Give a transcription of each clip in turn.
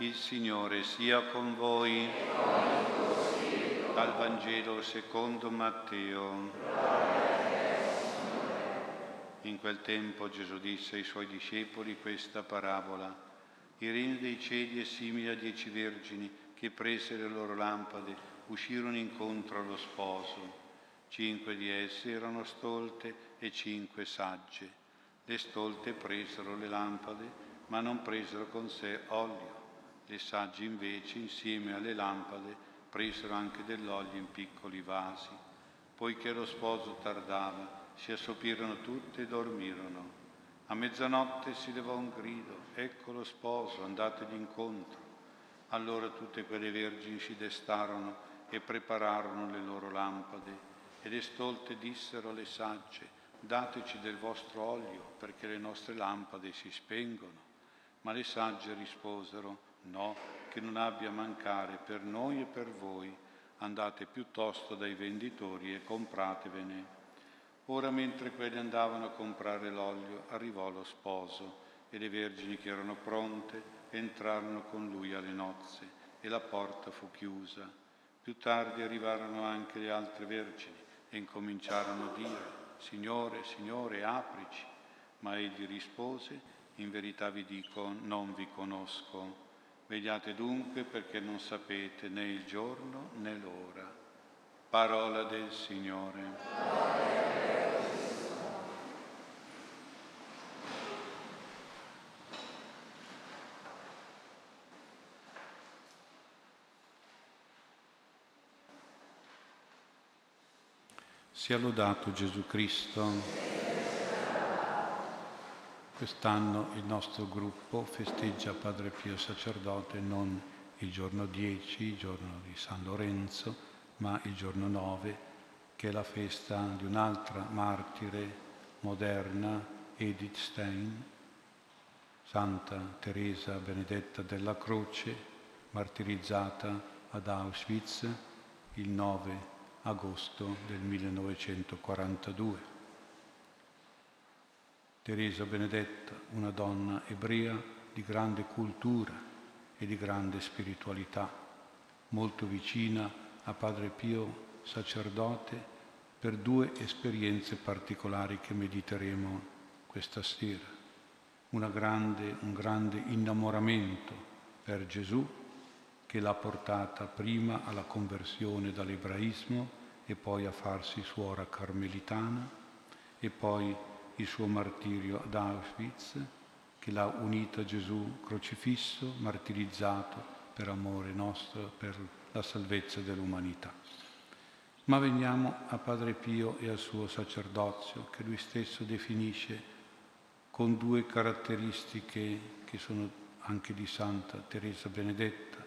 Il Signore sia con voi. Dal Vangelo secondo Matteo. In quel tempo Gesù disse ai suoi discepoli questa parabola. Il regno dei cieli è simile a dieci vergini che presero le loro lampade, uscirono incontro allo sposo. Cinque di esse erano stolte e cinque sagge. Le stolte presero le lampade, ma non presero con sé olio le sagge invece, insieme alle lampade, presero anche dell'olio in piccoli vasi. Poiché lo sposo tardava, si assopirono tutte e dormirono. A mezzanotte si levò un grido, ecco lo sposo, andategli incontro. Allora tutte quelle vergini si destarono e prepararono le loro lampade. E le stolte dissero alle sagge, dateci del vostro olio, perché le nostre lampade si spengono. Ma le sagge risposero, No, che non abbia mancare per noi e per voi. Andate piuttosto dai venditori e compratevene. Ora mentre quelli andavano a comprare l'olio, arrivò lo sposo e le vergini che erano pronte entrarono con lui alle nozze e la porta fu chiusa. Più tardi arrivarono anche le altre vergini e incominciarono a dire, Signore, Signore, aprici. Ma egli rispose, in verità vi dico, non vi conosco. Vegliate dunque perché non sapete né il giorno né l'ora. Parola del Signore. Sia lodato Gesù Cristo. Quest'anno il nostro gruppo festeggia Padre Pio Sacerdote non il giorno 10, il giorno di San Lorenzo, ma il giorno 9, che è la festa di un'altra martire moderna, Edith Stein, Santa Teresa Benedetta della Croce, martirizzata ad Auschwitz il 9 agosto del 1942. Teresa Benedetta, una donna ebrea di grande cultura e di grande spiritualità, molto vicina a Padre Pio, sacerdote, per due esperienze particolari che mediteremo questa sera. Grande, un grande innamoramento per Gesù che l'ha portata prima alla conversione dall'ebraismo e poi a farsi suora carmelitana e poi il suo martirio ad Auschwitz, che l'ha unito a Gesù crocifisso, martirizzato per amore nostro, per la salvezza dell'umanità. Ma veniamo a Padre Pio e al suo sacerdozio, che lui stesso definisce con due caratteristiche che sono anche di Santa Teresa Benedetta.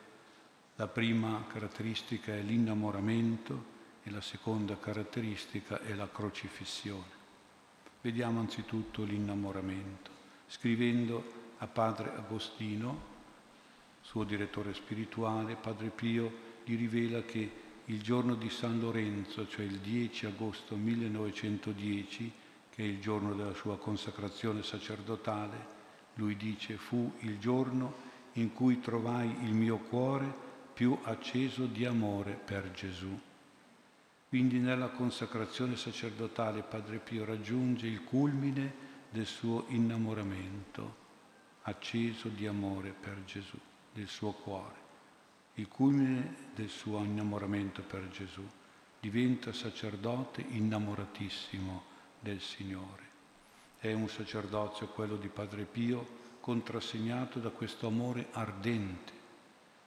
La prima caratteristica è l'innamoramento e la seconda caratteristica è la crocifissione. Vediamo anzitutto l'innamoramento. Scrivendo a padre Agostino, suo direttore spirituale, padre Pio gli rivela che il giorno di San Lorenzo, cioè il 10 agosto 1910, che è il giorno della sua consacrazione sacerdotale, lui dice fu il giorno in cui trovai il mio cuore più acceso di amore per Gesù. Quindi nella consacrazione sacerdotale Padre Pio raggiunge il culmine del suo innamoramento, acceso di amore per Gesù, del suo cuore. Il culmine del suo innamoramento per Gesù diventa sacerdote innamoratissimo del Signore. È un sacerdozio, quello di Padre Pio, contrassegnato da questo amore ardente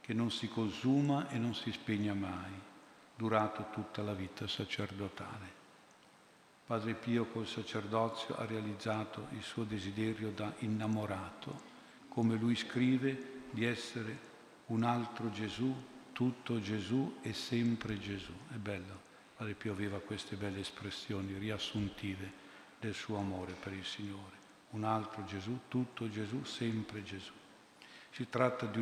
che non si consuma e non si spegne mai durato tutta la vita sacerdotale. Padre Pio col sacerdozio ha realizzato il suo desiderio da innamorato, come lui scrive di essere un altro Gesù, tutto Gesù e sempre Gesù. È bello, Padre Pio aveva queste belle espressioni riassuntive del suo amore per il Signore. Un altro Gesù, tutto Gesù, sempre Gesù. Si tratta di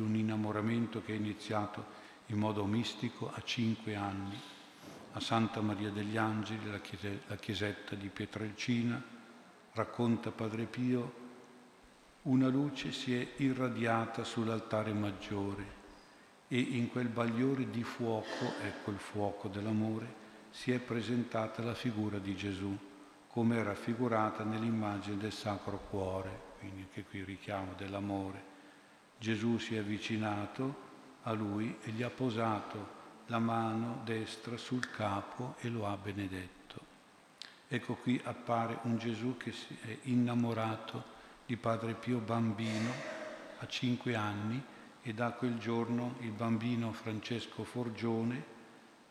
un innamoramento che è iniziato in modo mistico a cinque anni a Santa Maria degli Angeli, la, chiese, la chiesetta di Pietrelcina, racconta Padre Pio una luce si è irradiata sull'altare maggiore e in quel bagliore di fuoco, ecco il fuoco dell'amore, si è presentata la figura di Gesù, come è raffigurata nell'immagine del Sacro Cuore, quindi anche qui richiamo dell'amore. Gesù si è avvicinato a lui e gli ha posato la mano destra sul capo e lo ha benedetto. Ecco qui appare un Gesù che si è innamorato di Padre Pio bambino a cinque anni e da quel giorno il bambino Francesco Forgione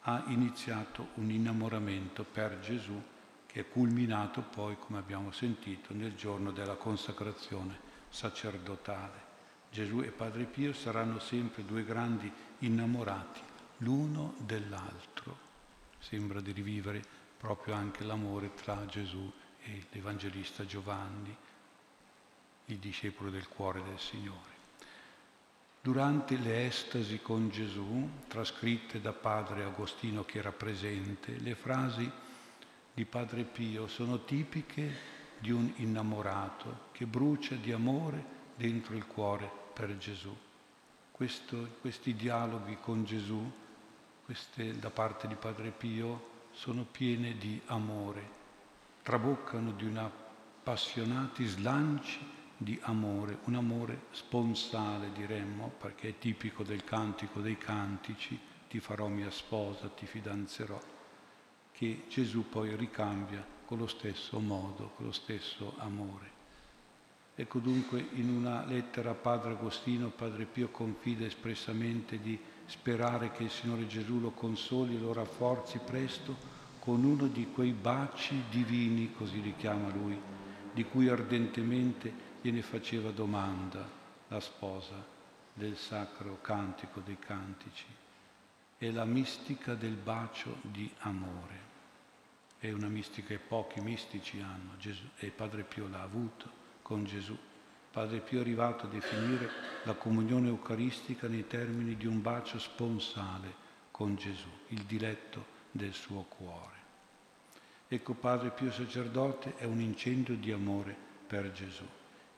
ha iniziato un innamoramento per Gesù che è culminato poi, come abbiamo sentito, nel giorno della consacrazione sacerdotale. Gesù e Padre Pio saranno sempre due grandi innamorati, l'uno dell'altro. Sembra di rivivere proprio anche l'amore tra Gesù e l'Evangelista Giovanni, il discepolo del cuore del Signore. Durante le estasi con Gesù, trascritte da padre Agostino che era presente, le frasi di Padre Pio sono tipiche di un innamorato che brucia di amore dentro il cuore per Gesù. Questo, questi dialoghi con Gesù, queste da parte di Padre Pio, sono piene di amore, traboccano di una appassionati slanci di amore, un amore sponsale diremmo, perché è tipico del cantico dei cantici, ti farò mia sposa, ti fidanzerò, che Gesù poi ricambia con lo stesso modo, con lo stesso amore. Ecco dunque in una lettera a Padre Agostino, Padre Pio confida espressamente di sperare che il Signore Gesù lo consoli lo rafforzi presto con uno di quei baci divini, così li chiama lui, di cui ardentemente gliene faceva domanda la sposa del sacro cantico dei cantici. È la mistica del bacio di amore. È una mistica che pochi mistici hanno Gesù, e Padre Pio l'ha avuto con Gesù. Padre Pio è arrivato a definire la comunione eucaristica nei termini di un bacio sponsale con Gesù, il diletto del suo cuore. Ecco Padre Pio sacerdote è un incendio di amore per Gesù.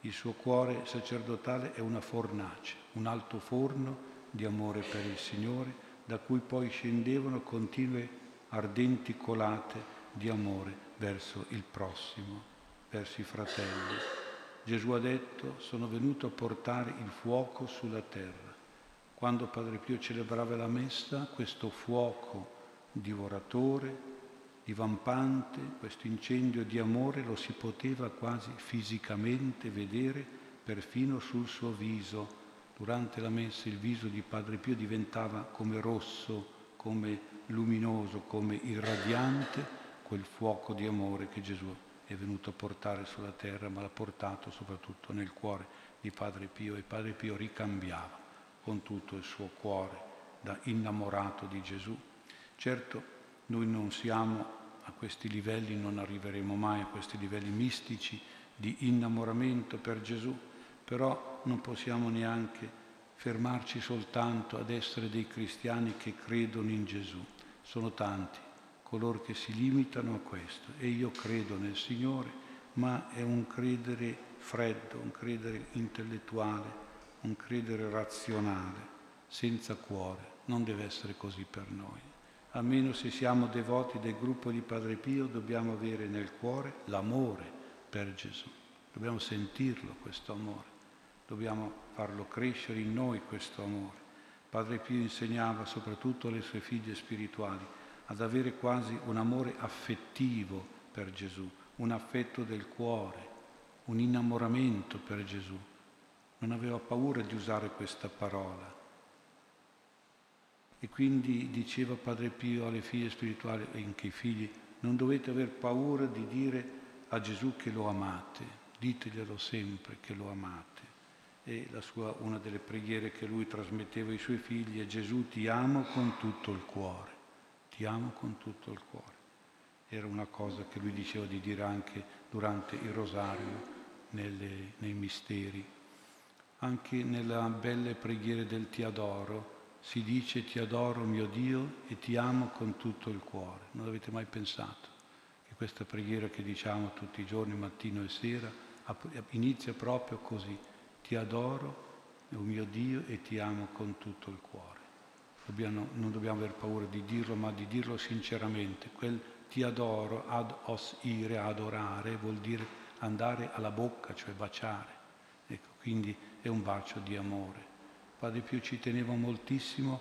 Il suo cuore sacerdotale è una fornace, un alto forno di amore per il Signore, da cui poi scendevano continue ardenti colate di amore verso il prossimo, verso i fratelli. Gesù ha detto, sono venuto a portare il fuoco sulla terra. Quando Padre Pio celebrava la messa, questo fuoco divoratore, divampante, questo incendio di amore lo si poteva quasi fisicamente vedere perfino sul suo viso. Durante la messa il viso di Padre Pio diventava come rosso, come luminoso, come irradiante, quel fuoco di amore che Gesù è venuto a portare sulla terra, ma l'ha portato soprattutto nel cuore di Padre Pio e Padre Pio ricambiava con tutto il suo cuore da innamorato di Gesù. Certo, noi non siamo a questi livelli, non arriveremo mai a questi livelli mistici di innamoramento per Gesù, però non possiamo neanche fermarci soltanto ad essere dei cristiani che credono in Gesù. Sono tanti coloro che si limitano a questo e io credo nel Signore, ma è un credere freddo, un credere intellettuale, un credere razionale, senza cuore. Non deve essere così per noi almeno se siamo devoti del gruppo di Padre Pio, dobbiamo avere nel cuore l'amore per Gesù. Dobbiamo sentirlo questo amore, dobbiamo farlo crescere in noi questo amore. Padre Pio insegnava soprattutto alle sue figlie spirituali ad avere quasi un amore affettivo per Gesù, un affetto del cuore, un innamoramento per Gesù. Non aveva paura di usare questa parola e quindi diceva Padre Pio alle figlie spirituali e anche ai figli, non dovete aver paura di dire a Gesù che lo amate, diteglielo sempre che lo amate. E sua, una delle preghiere che lui trasmetteva ai suoi figli è Gesù ti amo con tutto il cuore, ti amo con tutto il cuore. Era una cosa che lui diceva di dire anche durante il rosario, nelle, nei misteri. Anche nella belle preghiere del Ti adoro, si dice ti adoro mio Dio e ti amo con tutto il cuore. Non avete mai pensato che questa preghiera che diciamo tutti i giorni, mattino e sera, inizia proprio così, ti adoro, mio Dio, e ti amo con tutto il cuore. Dobbiamo, non dobbiamo aver paura di dirlo, ma di dirlo sinceramente. Quel ti adoro, ad os ire, adorare, vuol dire andare alla bocca, cioè baciare. Ecco, quindi è un bacio di amore. Padre Pio ci teneva moltissimo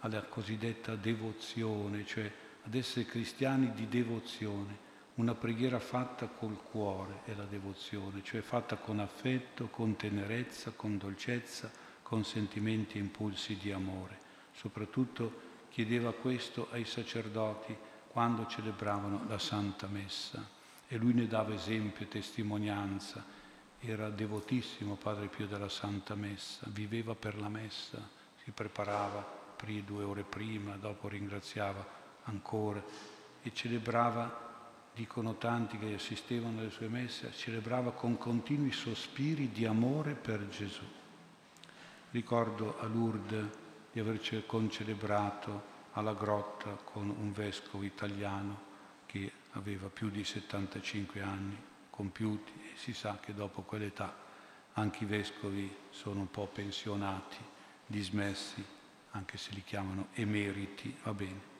alla cosiddetta devozione, cioè ad essere cristiani di devozione. Una preghiera fatta col cuore è la devozione, cioè fatta con affetto, con tenerezza, con dolcezza, con sentimenti e impulsi di amore. Soprattutto chiedeva questo ai sacerdoti quando celebravano la Santa Messa e lui ne dava esempio e testimonianza. Era devotissimo Padre Pio della Santa Messa, viveva per la Messa, si preparava due ore prima, dopo ringraziava ancora e celebrava dicono tanti che assistevano alle sue messe, celebrava con continui sospiri di amore per Gesù. Ricordo a Lourdes di aver concelebrato alla grotta con un vescovo italiano che aveva più di 75 anni compiuti. E si sa che dopo quell'età anche i vescovi sono un po' pensionati, dismessi, anche se li chiamano emeriti, va bene.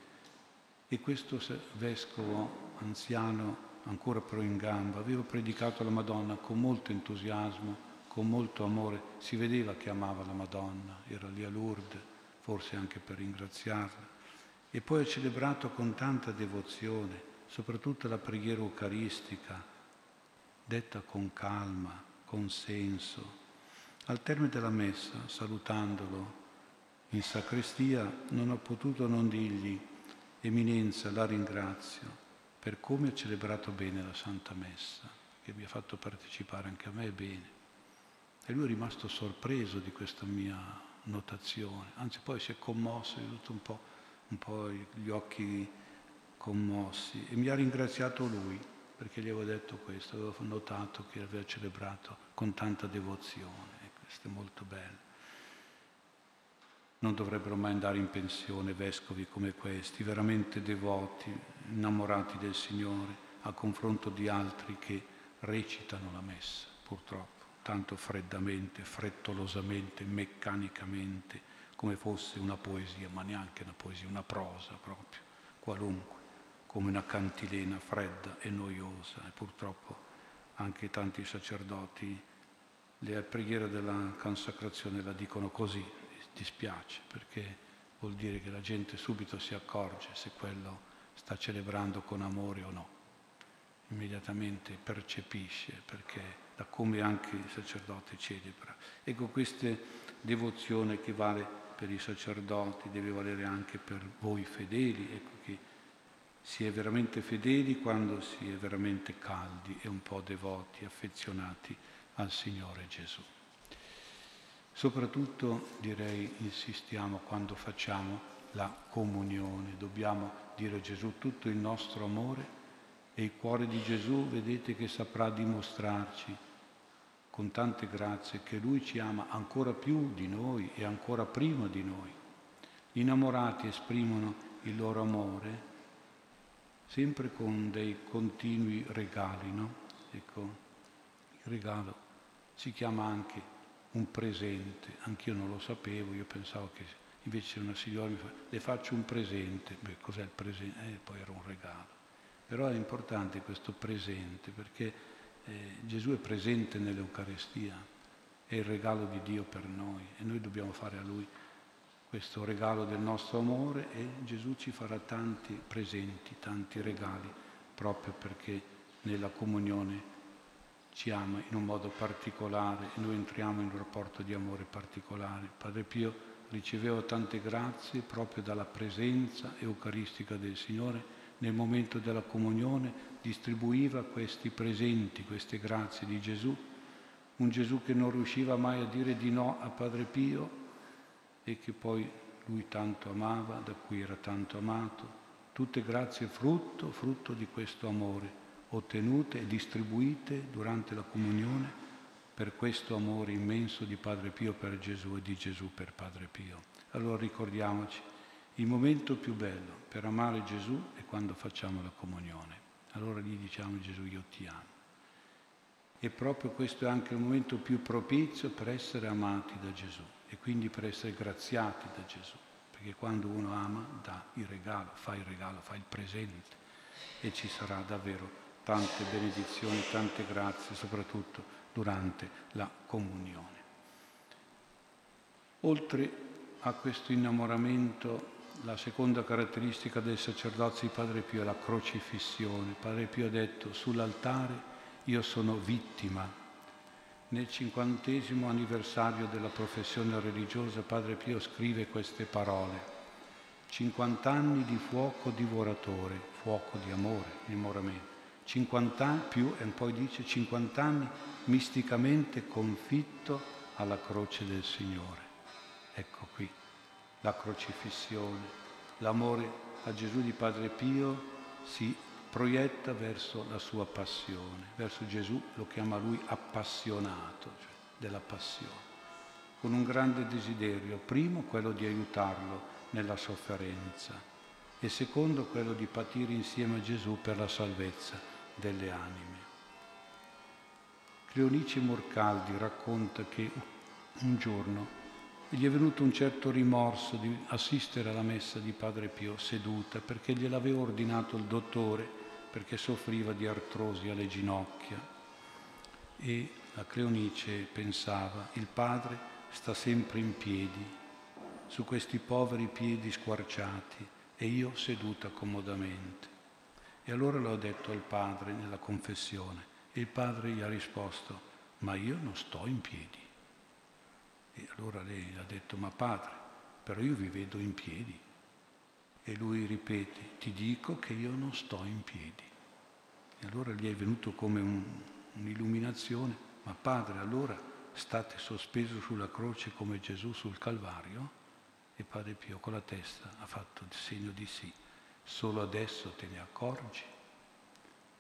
E questo vescovo anziano, ancora però in gamba, aveva predicato la Madonna con molto entusiasmo, con molto amore, si vedeva che amava la Madonna, era lì a Lourdes, forse anche per ringraziarla. E poi ha celebrato con tanta devozione, soprattutto la preghiera eucaristica, detta con calma, con senso. Al termine della messa, salutandolo in sacrestia, non ho potuto non dirgli, Eminenza, la ringrazio per come ha celebrato bene la Santa Messa, che mi ha fatto partecipare anche a me bene. E lui è rimasto sorpreso di questa mia notazione, anzi poi si è commosso, ha avuto un po', un po' gli occhi commossi. E mi ha ringraziato lui perché gli avevo detto questo, avevo notato che aveva celebrato con tanta devozione. E questo è molto bello. Non dovrebbero mai andare in pensione vescovi come questi, veramente devoti, innamorati del Signore, a confronto di altri che recitano la messa, purtroppo, tanto freddamente, frettolosamente, meccanicamente, come fosse una poesia, ma neanche una poesia, una prosa proprio, qualunque, come una cantilena fredda e noiosa. E purtroppo anche tanti sacerdoti le preghiere della consacrazione la dicono così, dispiace perché vuol dire che la gente subito si accorge se quello sta celebrando con amore o no. Immediatamente percepisce perché da come anche il sacerdote celebra. Ecco questa devozione che vale per i sacerdoti deve valere anche per voi fedeli, ecco che si è veramente fedeli quando si è veramente caldi e un po' devoti, affezionati al Signore Gesù. Soprattutto direi insistiamo quando facciamo la comunione, dobbiamo dire a Gesù tutto il nostro amore e il cuore di Gesù vedete che saprà dimostrarci con tante grazie che Lui ci ama ancora più di noi e ancora prima di noi. Gli innamorati esprimono il loro amore sempre con dei continui regali, no? Ecco, il regalo si chiama anche un presente, anch'io non lo sapevo, io pensavo che invece una signora mi fa, le faccio un presente, beh cos'è il presente? Eh, poi era un regalo. Però è importante questo presente perché eh, Gesù è presente nell'Eucarestia, è il regalo di Dio per noi e noi dobbiamo fare a Lui questo regalo del nostro amore e Gesù ci farà tanti presenti, tanti regali proprio perché nella comunione ci ama in un modo particolare e noi entriamo in un rapporto di amore particolare. Padre Pio riceveva tante grazie proprio dalla presenza eucaristica del Signore. Nel momento della comunione distribuiva questi presenti, queste grazie di Gesù, un Gesù che non riusciva mai a dire di no a Padre Pio e che poi lui tanto amava, da cui era tanto amato. Tutte grazie frutto, frutto di questo amore ottenute e distribuite durante la comunione per questo amore immenso di Padre Pio per Gesù e di Gesù per Padre Pio. Allora ricordiamoci, il momento più bello per amare Gesù è quando facciamo la comunione. Allora gli diciamo Gesù io ti amo. e proprio questo è anche il momento più propizio per essere amati da Gesù e quindi per essere graziati da Gesù, perché quando uno ama dà il regalo, fa il regalo, fa il presente e ci sarà davvero tante benedizioni, tante grazie, soprattutto durante la comunione. Oltre a questo innamoramento, la seconda caratteristica del sacerdozio di Padre Pio è la crocifissione. Padre Pio ha detto sull'altare io sono vittima. Nel cinquantesimo anniversario della professione religiosa Padre Pio scrive queste parole. 50 anni di fuoco divoratore, fuoco di amore, innamoramento. 50 anni più, e poi dice 50 anni misticamente confitto alla croce del Signore. Ecco qui la crocifissione. L'amore a Gesù di Padre Pio si proietta verso la sua passione, verso Gesù lo chiama lui appassionato, cioè della passione, con un grande desiderio, primo quello di aiutarlo nella sofferenza e secondo quello di patire insieme a Gesù per la salvezza delle anime. Cleonice Morcaldi racconta che un giorno gli è venuto un certo rimorso di assistere alla messa di Padre Pio seduta perché gliel'aveva ordinato il dottore perché soffriva di artrosi alle ginocchia e la Cleonice pensava, il padre sta sempre in piedi, su questi poveri piedi squarciati e io seduta comodamente. E allora l'ho detto al padre nella confessione e il padre gli ha risposto, ma io non sto in piedi. E allora lei ha detto, ma padre, però io vi vedo in piedi. E lui ripete, ti dico che io non sto in piedi. E allora gli è venuto come un, un'illuminazione, ma padre, allora state sospeso sulla croce come Gesù sul Calvario? E padre Pio con la testa ha fatto il segno di sì. Solo adesso te ne accorgi?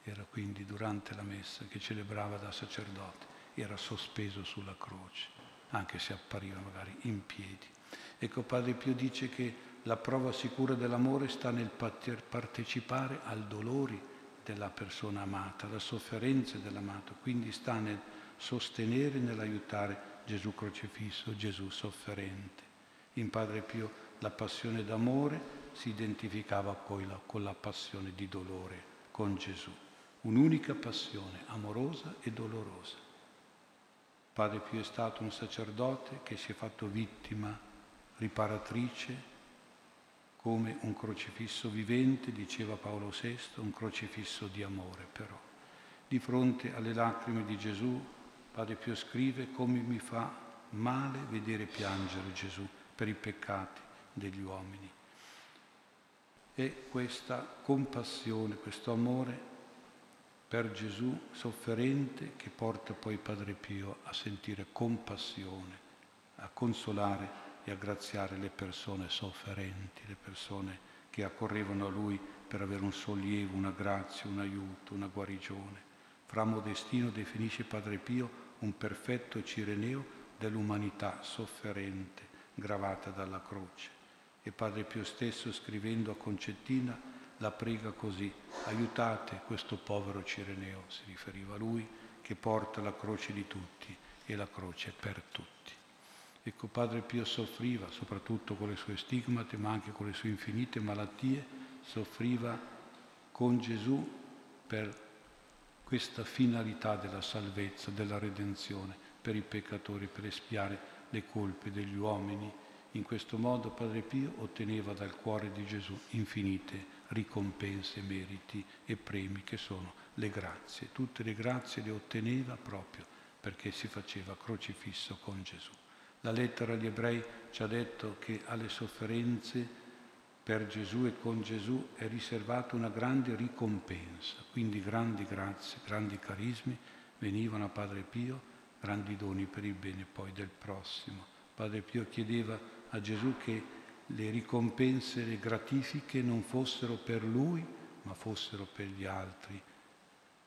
Era quindi durante la messa che celebrava da sacerdote, era sospeso sulla croce, anche se appariva magari in piedi. Ecco, Padre Pio dice che la prova sicura dell'amore sta nel partecipare al dolori della persona amata, alla sofferenza dell'amato, quindi sta nel sostenere e nell'aiutare Gesù crocifisso, Gesù sofferente. In Padre Pio la passione d'amore si identificava poi la, con la passione di dolore con Gesù, un'unica passione amorosa e dolorosa. Padre Pio è stato un sacerdote che si è fatto vittima riparatrice come un crocifisso vivente, diceva Paolo VI, un crocifisso di amore però. Di fronte alle lacrime di Gesù, Padre Pio scrive come mi fa male vedere piangere Gesù per i peccati degli uomini. E questa compassione, questo amore per Gesù sofferente che porta poi Padre Pio a sentire compassione, a consolare e a graziare le persone sofferenti, le persone che accorrevano a lui per avere un sollievo, una grazia, un aiuto, una guarigione. Fra Modestino definisce Padre Pio un perfetto cireneo dell'umanità sofferente, gravata dalla croce. E Padre Pio stesso, scrivendo a Concettina, la prega così, aiutate questo povero Cireneo, si riferiva a lui, che porta la croce di tutti e la croce per tutti. Ecco, Padre Pio soffriva, soprattutto con le sue stigmate, ma anche con le sue infinite malattie, soffriva con Gesù per questa finalità della salvezza, della redenzione, per i peccatori, per espiare le colpe degli uomini. In questo modo Padre Pio otteneva dal cuore di Gesù infinite ricompense, meriti e premi che sono le grazie. Tutte le grazie le otteneva proprio perché si faceva crocifisso con Gesù. La lettera agli ebrei ci ha detto che alle sofferenze per Gesù e con Gesù è riservata una grande ricompensa, quindi grandi grazie, grandi carismi venivano a Padre Pio, grandi doni per il bene poi del prossimo. Padre Pio chiedeva a Gesù che le ricompense, le gratifiche non fossero per lui, ma fossero per gli altri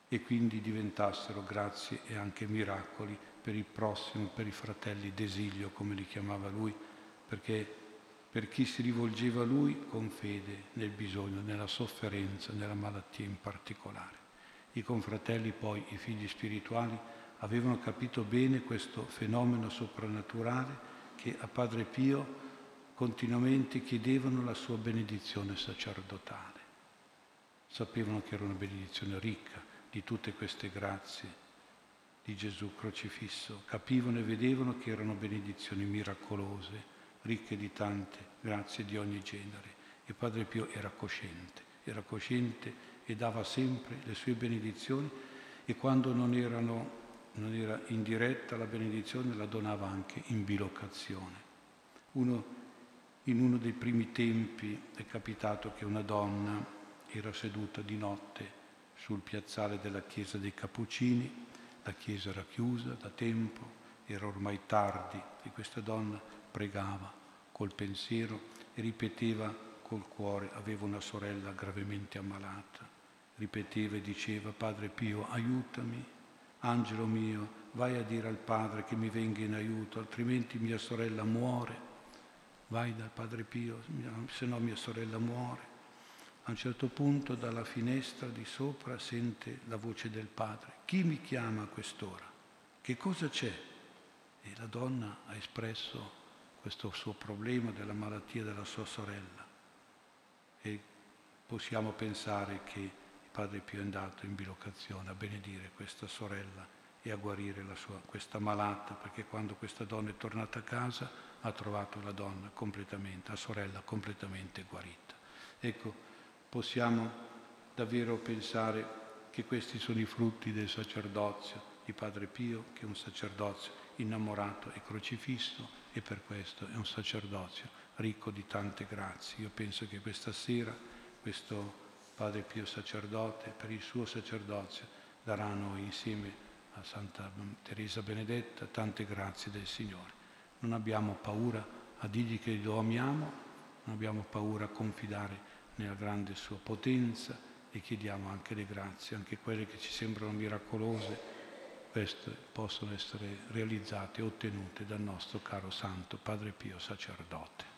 e quindi diventassero grazie e anche miracoli per il prossimo, per i fratelli d'esilio, come li chiamava lui, perché per chi si rivolgeva a lui con fede nel bisogno, nella sofferenza, nella malattia in particolare. I confratelli poi, i figli spirituali, avevano capito bene questo fenomeno soprannaturale che a Padre Pio continuamente chiedevano la sua benedizione sacerdotale. Sapevano che era una benedizione ricca di tutte queste grazie di Gesù crocifisso, capivano e vedevano che erano benedizioni miracolose, ricche di tante grazie di ogni genere. E Padre Pio era cosciente, era cosciente e dava sempre le sue benedizioni e quando non, erano, non era in la benedizione la donava anche in bilocazione. Uno, in uno dei primi tempi è capitato che una donna era seduta di notte sul piazzale della chiesa dei Cappuccini, la chiesa era chiusa da tempo, era ormai tardi e questa donna pregava col pensiero e ripeteva col cuore, aveva una sorella gravemente ammalata, ripeteva e diceva, Padre Pio, aiutami, angelo mio, vai a dire al Padre che mi venga in aiuto, altrimenti mia sorella muore. Vai dal Padre Pio, se no mia sorella muore. A un certo punto dalla finestra di sopra sente la voce del padre. Chi mi chiama a quest'ora? Che cosa c'è? E la donna ha espresso questo suo problema della malattia della sua sorella. E possiamo pensare che Padre Pio è andato in bilocazione a benedire questa sorella e a guarire sua, questa malata, perché quando questa donna è tornata a casa ha trovato la donna completamente, la sorella completamente guarita. Ecco, possiamo davvero pensare che questi sono i frutti del sacerdozio di Padre Pio, che è un sacerdozio innamorato e crocifisso, e per questo è un sacerdozio ricco di tante grazie. Io penso che questa sera questo Padre Pio sacerdote, per il suo sacerdozio, daranno insieme a Santa Teresa Benedetta tante grazie del Signore. Non abbiamo paura a dirgli che lo amiamo, non abbiamo paura a confidare nella grande sua potenza e chiediamo anche le grazie, anche quelle che ci sembrano miracolose queste possono essere realizzate e ottenute dal nostro caro Santo Padre Pio sacerdote.